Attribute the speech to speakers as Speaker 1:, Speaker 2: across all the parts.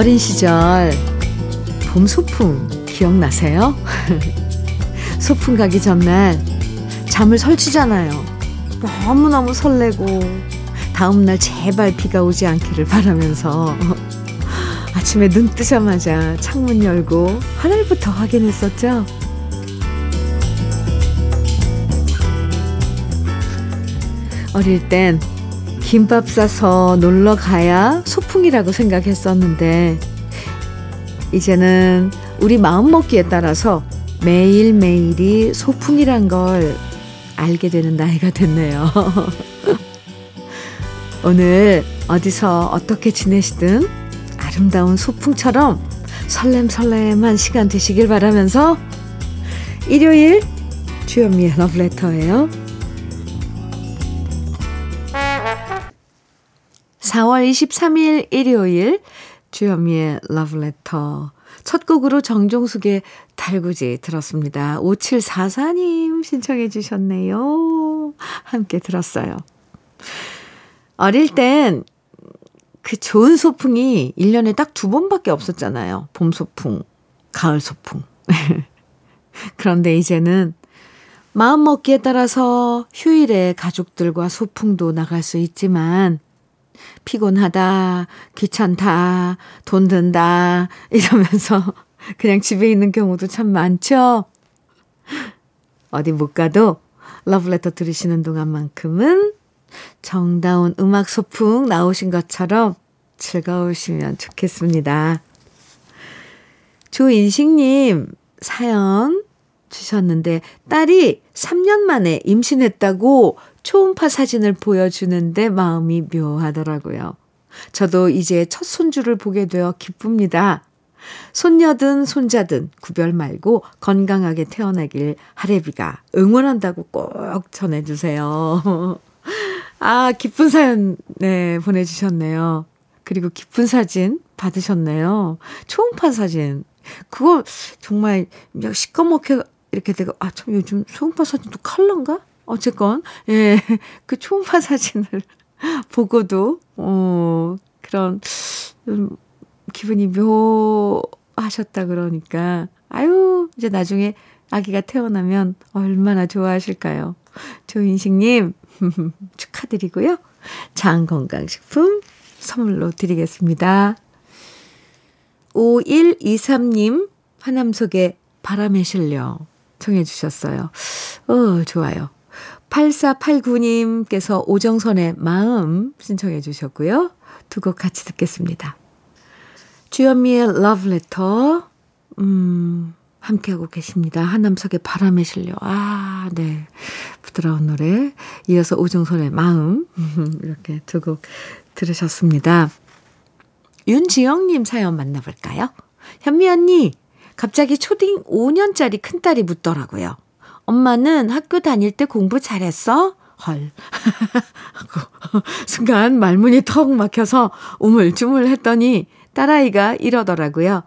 Speaker 1: 어린 시절 봄 소풍 기억나세요? 소풍 가기 전날 잠을 설치잖아요. 너무너무 설레고 다음날 제발 비가 오지 않기를 바라면서 아침에 눈 뜨자마자 창문 열고 하늘부터 확인했었죠. 어릴 땐 김밥 싸서 놀러 가야 소풍 이라고 생각했었는데, 이제는 우리 마음먹기에 따라서 매일매일이 소풍이란 걸 알게 되는 나이가 됐네요. 오늘 어디서 어떻게 지내시든 아름다운 소풍처럼 설렘설렘한 시간 되시길 바라면서 일요일 주현미의 러브레터예요. 4월 23일 일요일 주현미의 러브레터 첫 곡으로 정종숙의 달구지 들었습니다. 5744님 신청해 주셨네요. 함께 들었어요. 어릴 땐 그 좋은 소풍이 1년에 딱 두 번밖에 없었잖아요. 봄 소풍, 가을 소풍. 그런데 이제는 마음 먹기에 따라서 휴일에 가족들과 소풍도 나갈 수 있지만 피곤하다, 귀찮다, 돈 든다, 이러면서 그냥 집에 있는 경우도 참 많죠? 어디 못 가도 러브레터 들으시는 동안만큼은 정다운 음악 소풍 나오신 것처럼 즐거우시면 좋겠습니다. 조인식님 사연 주셨는데 딸이 3년 만에 임신했다고 초음파 사진을 보여주는데 마음이 묘하더라고요. 저도 이제 첫 손주를 보게 되어 기쁩니다. 손녀든 손자든 구별 말고 건강하게 태어나길 하래비가 응원한다고 꼭 전해주세요. 아, 기쁜 사연, 네, 보내주셨네요. 그리고 기쁜 사진 받으셨네요. 초음파 사진. 그거 정말 시꺼멓게 이렇게 되고, 아, 참 요즘 초음파 사진도 컬러인가? 어쨌건, 예, 그 초음파 사진을 보고도, 어, 그런, 음, 기분이 묘하셨다 그러니까, 아유, 이제 나중에 아기가 태어나면 얼마나 좋아하실까요? 조인식님, 축하드리고요. 장건강식품 선물로 드리겠습니다. 5123님, 화남 속에 바람에 실려 청해 주셨어요. 어, 좋아요. 8489님께서 오정선의 마음 신청해 주셨고요. 두 곡 같이 듣겠습니다. 주현미의 러브레터, 음, 함께하고 계십니다. 한남석의 바람에 실려. 아, 네. 부드러운 노래. 이어서 오정선의 마음. 이렇게 두 곡 들으셨습니다. 윤지영님 사연 만나볼까요? 현미 언니, 갑자기 초딩 5년짜리 큰딸이 묻더라고요. 엄마는 학교 다닐 때 공부 잘했어? 헐. 순간 말문이 턱 막혀서 우물쭈물 했더니 딸아이가 이러더라고요.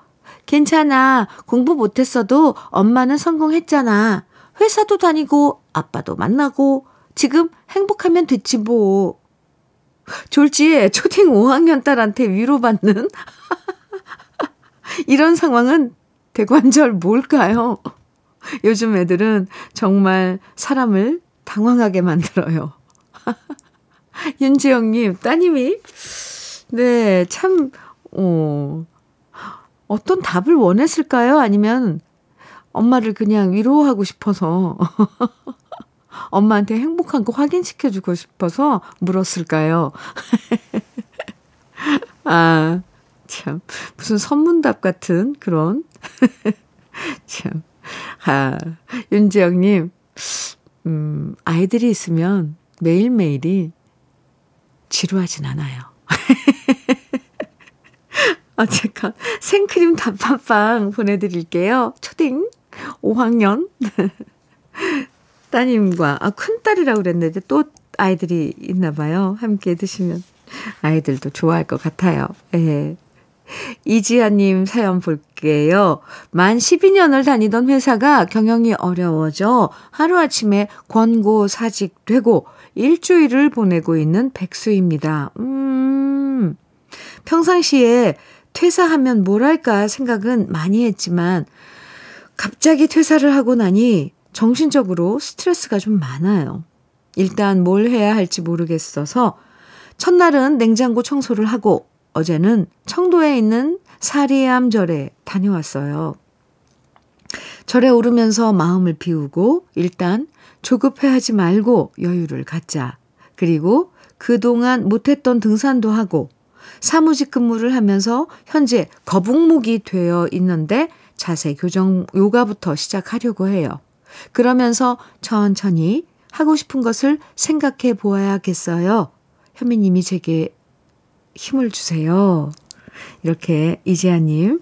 Speaker 1: 괜찮아. 공부 못했어도 엄마는 성공했잖아. 회사도 다니고 아빠도 만나고 지금 행복하면 됐지 뭐. 졸지에 초딩 5학년 딸한테 위로받는 이런 상황은 대관절 뭘까요? 요즘 애들은 정말 사람을 당황하게 만들어요. 윤지영님, 따님이, 네, 참, 어, 어떤 답을 원했을까요? 아니면 엄마를 그냥 위로하고 싶어서, 엄마한테 행복한 거 확인시켜주고 싶어서 물었을까요? 아, 참, 무슨 선문답 같은 그런, 참. 아, 윤지영님, 음, 아이들이 있으면 매일매일이 지루하진 않아요. 어쨌건 생크림 단팥빵 보내드릴게요. 초딩 5학년 따님과 아 큰딸이라고 그랬는데 또 아이들이 있나 봐요. 함께 드시면 아이들도 좋아할 것 같아요. 예. 이지아님 사연 볼게요. 만 12년을 다니던 회사가 경영이 어려워져 하루아침에 권고 사직되고 일주일을 보내고 있는 백수입니다. 음, 평상시에 퇴사하면 뭘 할까 생각은 많이 했지만 갑자기 퇴사를 하고 나니 정신적으로 스트레스가 좀 많아요. 일단 뭘 해야 할지 모르겠어서 첫날은 냉장고 청소를 하고 어제는 청도에 있는 사리암 절에 다녀왔어요. 절에 오르면서 마음을 비우고 일단 조급해하지 말고 여유를 갖자. 그리고 그동안 못했던 등산도 하고 사무직 근무를 하면서 현재 거북목이 되어 있는데 자세 교정 요가부터 시작하려고 해요. 그러면서 천천히 하고 싶은 것을 생각해 보아야겠어요. 현미님이 제게 힘을 주세요. 이렇게 이지아님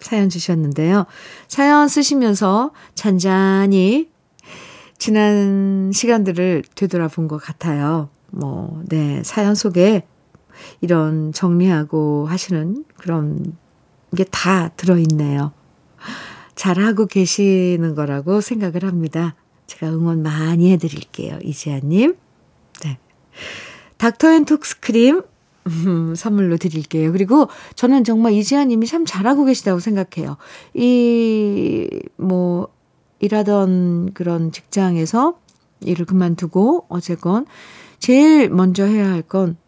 Speaker 1: 사연 주셨는데요. 사연 쓰시면서 잔잔히 지난 시간들을 되돌아본 것 같아요. 뭐, 네, 사연 속에 이런 정리하고 하시는 그런 게 다 들어있네요. 잘하고 계시는 거라고 생각을 합니다. 제가 응원 많이 해드릴게요. 이지아님. 네. 닥터 앤 톡스 크림 음, 선물로 드릴게요. 그리고 저는 정말 이지아 님이 참 잘하고 계시다고 생각해요. 이, 뭐, 일하던 그런 직장에서 일을 그만두고 어쨌건 제일 먼저 해야 할 건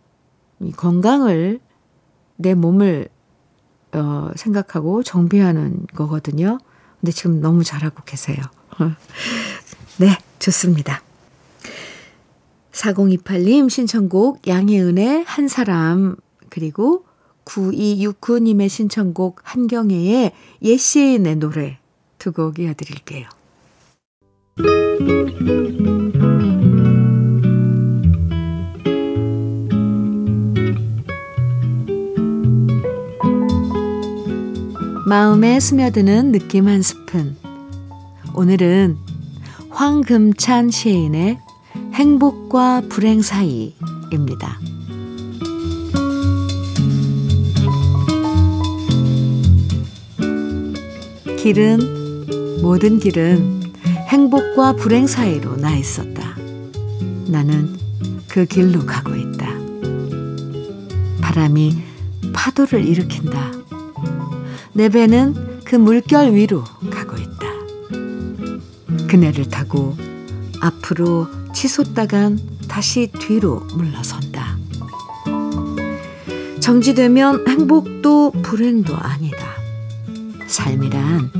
Speaker 1: 이 건강을, 내 몸을, 어, 생각하고 정비하는 거거든요. 근데 지금 너무 잘하고 계세요. 네, 좋습니다. 4028님 신청곡 양혜은의 한 사람 그리고 9269님의 신청곡 한경애의 예시인의 노래 두 곡 이어드릴게요. 마음에 스며드는 느낌 한 스푼 오늘은 황금찬 시인의 행복과 불행 사이입니다. 길은, 모든 길은 행복과 불행 사이로 나 있었다. 나는 그 길로 가고 있다. 바람이 파도를 일으킨다. 내 배는 그 물결 위로 가고 있다. 그네를 타고 앞으로 치솟다간 다시 뒤로 물러선다. 정지되면 행복도 불행도 아니다. 삶이란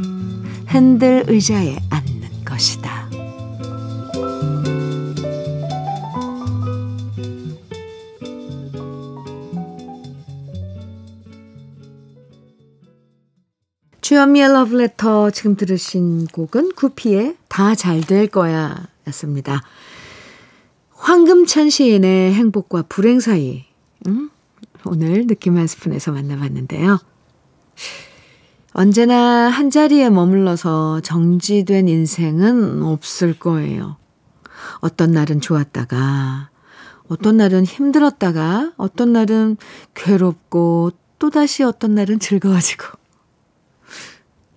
Speaker 1: 흔들 의자에 앉는 것이다. 주현미의 러브레터 지금 들으신 곡은 구피의 다 잘 될 거야 였습니다. 황금찬 시인의 행복과 불행 사이. 음? 오늘 느낌 한 스푼에서 만나봤는데요. 언제나 한 자리에 머물러서 정지된 인생은 없을 거예요. 어떤 날은 좋았다가, 어떤 날은 힘들었다가, 어떤 날은 괴롭고, 또다시 어떤 날은 즐거워지고,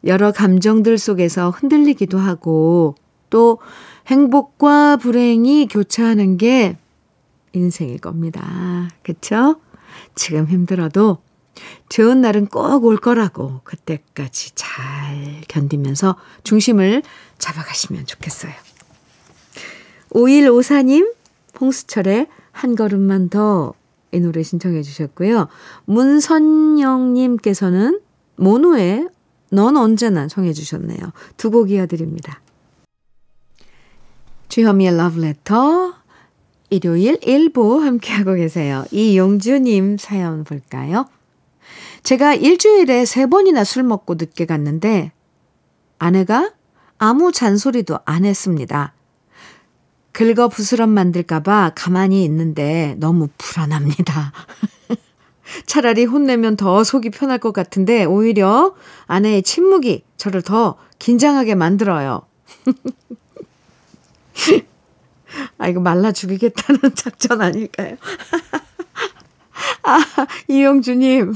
Speaker 1: 여러 감정들 속에서 흔들리기도 하고, 또 행복과 불행이 교차하는 게 인생일 겁니다. 그쵸? 지금 힘들어도 좋은 날은 꼭 올 거라고 그때까지 잘 견디면서 중심을 잡아가시면 좋겠어요. 5154님, 홍수철의 한 걸음만 더 이 노래 신청해 주셨고요. 문선영님께서는 모노의 넌 언제나 청해 주셨네요. 두 곡 이어드립니다. 주현미의 러브레터 일요일 1부 함께하고 계세요. 이용주님 사연 볼까요? 제가 일주일에 세 번이나 술 먹고 늦게 갔는데 아내가 아무 잔소리도 안 했습니다. 긁어 부스럼 만들까봐 가만히 있는데 너무 불안합니다. 차라리 혼내면 더 속이 편할 것 같은데 오히려 아내의 침묵이 저를 더 긴장하게 만들어요. 아, 이거 말라 죽이겠다는 작전 아닐까요? 아, 이영주님.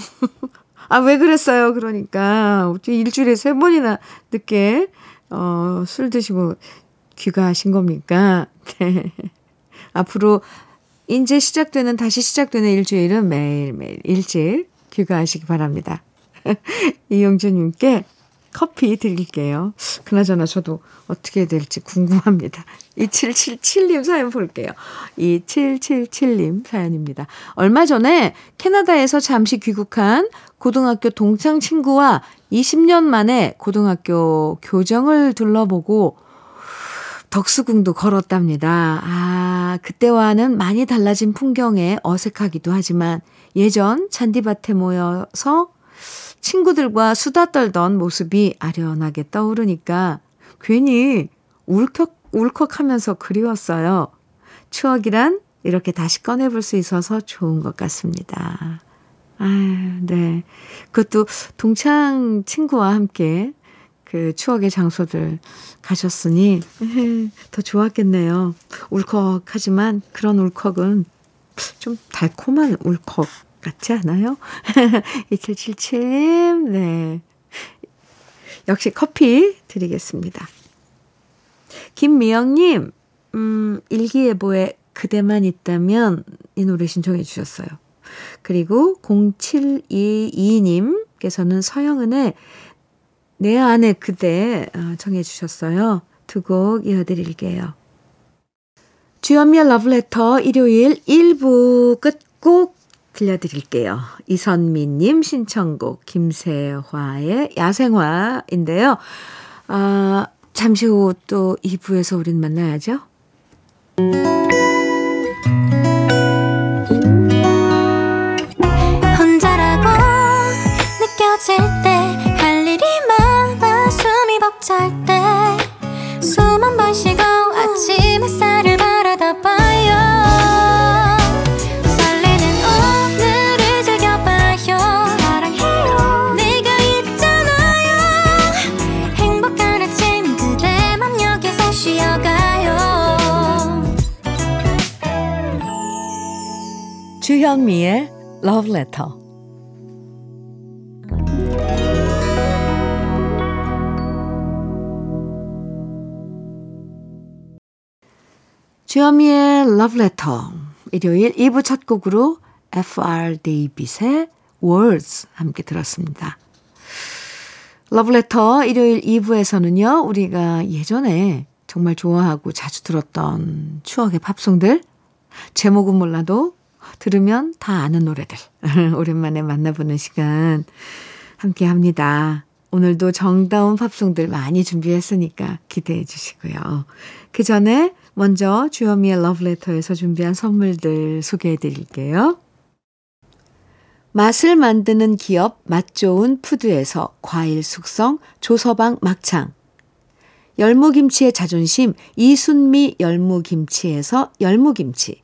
Speaker 1: 아, 왜 그랬어요? 그러니까. 일주일에 세 번이나 늦게, 어, 술 드시고 귀가하신 겁니까? 네. 앞으로 이제 시작되는, 다시 시작되는 일주일은 매일매일 일찍 귀가하시기 바랍니다. 이영주님께 커피 드릴게요. 그나저나 저도 어떻게 될지 궁금합니다. 2777님 사연 볼게요. 2777님 사연입니다. 얼마 전에 캐나다에서 잠시 귀국한 고등학교 동창 친구와 20년 만에 고등학교 교정을 둘러보고 덕수궁도 걸었답니다. 아, 그때와는 많이 달라진 풍경에 어색하기도 하지만 예전 잔디밭에 모여서 친구들과 수다 떨던 모습이 아련하게 떠오르니까 괜히 울컥, 울컥 하면서 그리웠어요. 추억이란 이렇게 다시 꺼내볼 수 있어서 좋은 것 같습니다. 아, 네. 그것도 동창 친구와 함께 그 추억의 장소들 가셨으니 더 좋았겠네요. 울컥하지만 그런 울컥은 좀 달콤한 울컥 같지 않아요? 2777님, 네. 역시 커피 드리겠습니다. 김미영님, 음, 일기예보에 그대만 있다면 이 노래 신청해 주셨어요. 그리고 0722님께서는 서영은의 내 안에 그대 어, 청해 주셨어요. 두 곡 이어드릴게요. 주연미의 러브레터 일요일 1부 끝곡 들려드릴게요. 이선미님 신청곡 김세화의 야생화인데요. 아, 잠시 후 또 2부에서 우린 만나야죠. 주현미의 Love Letter. 주현미의 Love Letter. 일요일 2부 첫 곡으로 F.R. 데이빗의 Words 함께 들었습니다. Letter 일요일 2부에서는요, 우리가 예전에 정말 좋아하고 자주 들었던 추억의 팝송들, 제목은 몰라도 들으면 다 아는 노래들. 오랜만에 만나보는 시간 함께 합니다. 오늘도 정다운 팝송들 많이 준비했으니까 기대해 주시고요. 그 전에 먼저 주현미의 러브레터에서 준비한 선물들 소개해 드릴게요. 맛을 만드는 기업 맛 좋은 푸드에서 과일 숙성 조서방 막창 열무김치의 자존심 이순미 열무김치에서 열무김치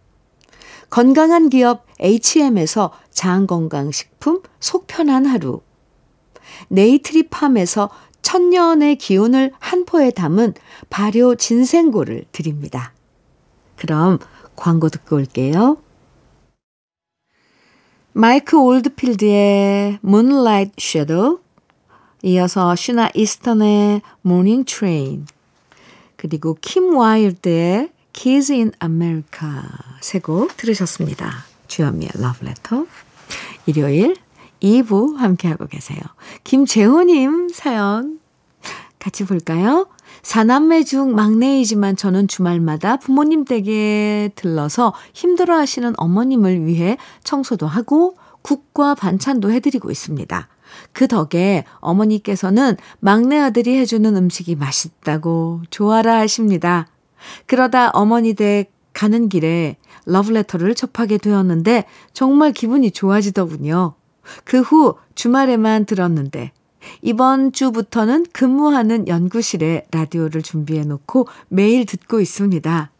Speaker 1: 건강한 기업 H&M에서 장건강식품 속편한 하루 네이트리팜에서 천년의 기운을 한 포에 담은 발효 진생고를 드립니다. 그럼 광고 듣고 올게요. 마이크 올드필드의 Moonlight Shadow 이어서 슈나 이스턴의 Morning Train 그리고 킴 와일드의 Kids in America 세 곡 들으셨습니다. 주현미의 Love Letter. 일요일 2부 함께하고 계세요. 김재호님 사연 같이 볼까요? 사남매 중 막내이지만 저는 주말마다 부모님 댁에 들러서 힘들어 하시는 어머님을 위해 청소도 하고 국과 반찬도 해드리고 있습니다. 그 덕에 어머니께서는 막내 아들이 해주는 음식이 맛있다고 좋아라 하십니다. 그러다 어머니 댁 가는 길에 러브레터를 접하게 되었는데 정말 기분이 좋아지더군요. 그 후 주말에만 들었는데 이번 주부터는 근무하는 연구실에 라디오를 준비해 놓고 매일 듣고 있습니다.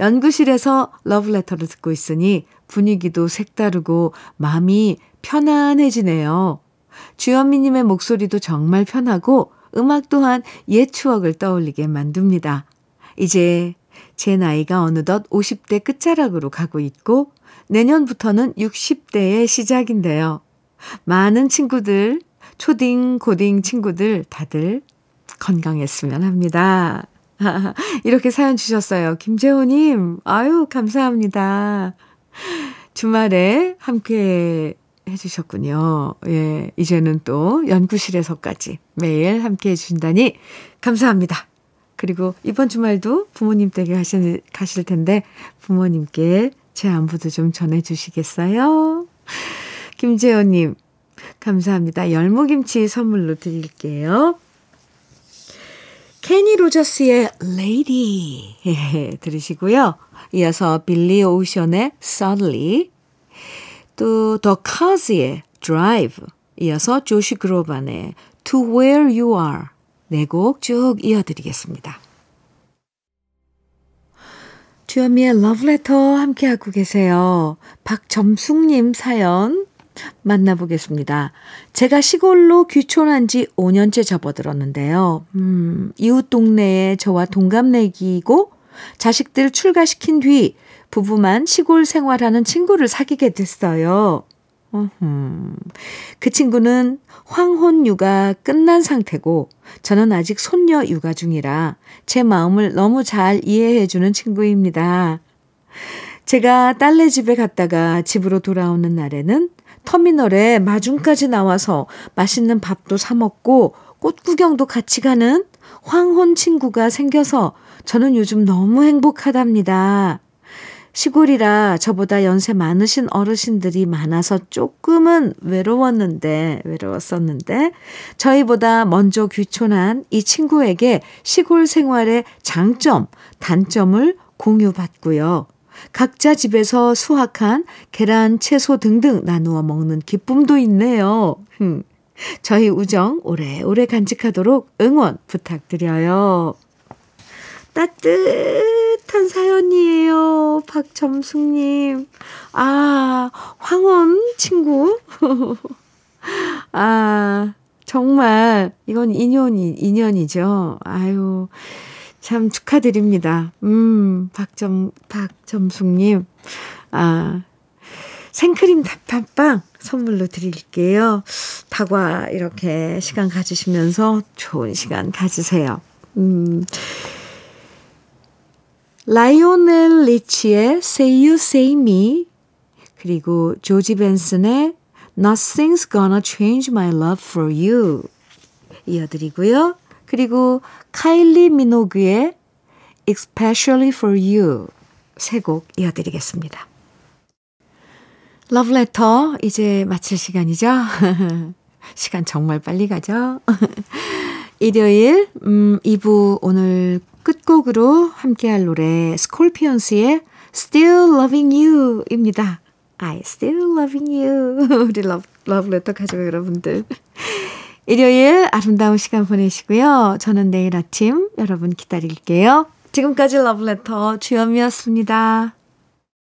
Speaker 1: 연구실에서 러브레터를 듣고 있으니 분위기도 색다르고 마음이 편안해지네요. 주현미님의 목소리도 정말 편하고 음악 또한 옛 추억을 떠올리게 만듭니다. 이제 제 나이가 어느덧 50대 끝자락으로 가고 있고 내년부터는 60대의 시작인데요. 많은 친구들, 초딩, 고딩 친구들 다들 건강했으면 합니다. 이렇게 사연 주셨어요. 김재호님, 아유, 감사합니다. 주말에 함께 해주셨군요. 예, 이제는 또 연구실에서까지 매일 함께 해주신다니 감사합니다. 그리고 이번 주말도 부모님 댁에 가실, 가실 텐데 부모님께 제 안부도 좀 전해주시겠어요? 김재호님, 감사합니다. 열무김치 선물로 드릴게요. 케니 로저스의 Lady 예, 들으시고요. 이어서 빌리 오션의 Suddenly 또 더 카즈의 Drive 이어서 조시 그로반의 To Where You Are 네 곡 쭉 이어드리겠습니다. 주현미의 러브레터 함께하고 계세요. 박점숙님 사연 만나보겠습니다. 제가 시골로 귀촌한 지 5년째 접어들었는데요. 음, 이웃 동네에 저와 동갑내기고 자식들 출가시킨 뒤 부부만 시골 생활하는 친구를 사귀게 됐어요. 그 친구는 황혼 육아 끝난 상태고 저는 아직 손녀 육아 중이라 제 마음을 너무 잘 이해해 주는 친구입니다. 제가 딸네 집에 갔다가 집으로 돌아오는 날에는 터미널에 마중까지 나와서 맛있는 밥도 사 먹고 꽃 구경도 같이 가는 황혼 친구가 생겨서 저는 요즘 너무 행복하답니다. 시골이라 저보다 연세 많으신 어르신들이 많아서 조금은 외로웠는데, 외로웠었는데, 저희보다 먼저 귀촌한 이 친구에게 시골 생활의 장점, 단점을 공유받고요. 각자 집에서 수확한 계란, 채소 등등 나누어 먹는 기쁨도 있네요. 저희 우정 오래오래 간직하도록 응원 부탁드려요. 따뜻한 사연이에요. 박점숙님. 아, 황혼 친구. 아, 정말, 이건 인연이, 인연이죠. 아유, 참 축하드립니다. 음, 박점, 박점숙님. 아, 생크림 단팥빵 선물로 드릴게요. 다과 이렇게 시간 가지시면서 좋은 시간 가지세요. 음, 라이오넬 리치의 Say You Say Me 그리고 조지 벤슨의 Nothing's Gonna Change My Love For You 이어드리고요. 그리고 카일리 미노그의 Especially For You 세 곡 이어드리겠습니다. 러브레터 이제 마칠 시간이죠? 시간 정말 빨리 가죠? 일요일 음 2부 오늘 끝곡으로 함께할 노래 스콜피언스의 Still Loving You 입니다. I still loving you. 우리 러브, 러브레터 가족 여러분들. 일요일 아름다운 시간 보내시고요. 저는 내일 아침 여러분 기다릴게요. 지금까지 러브레터 주현미였습니다.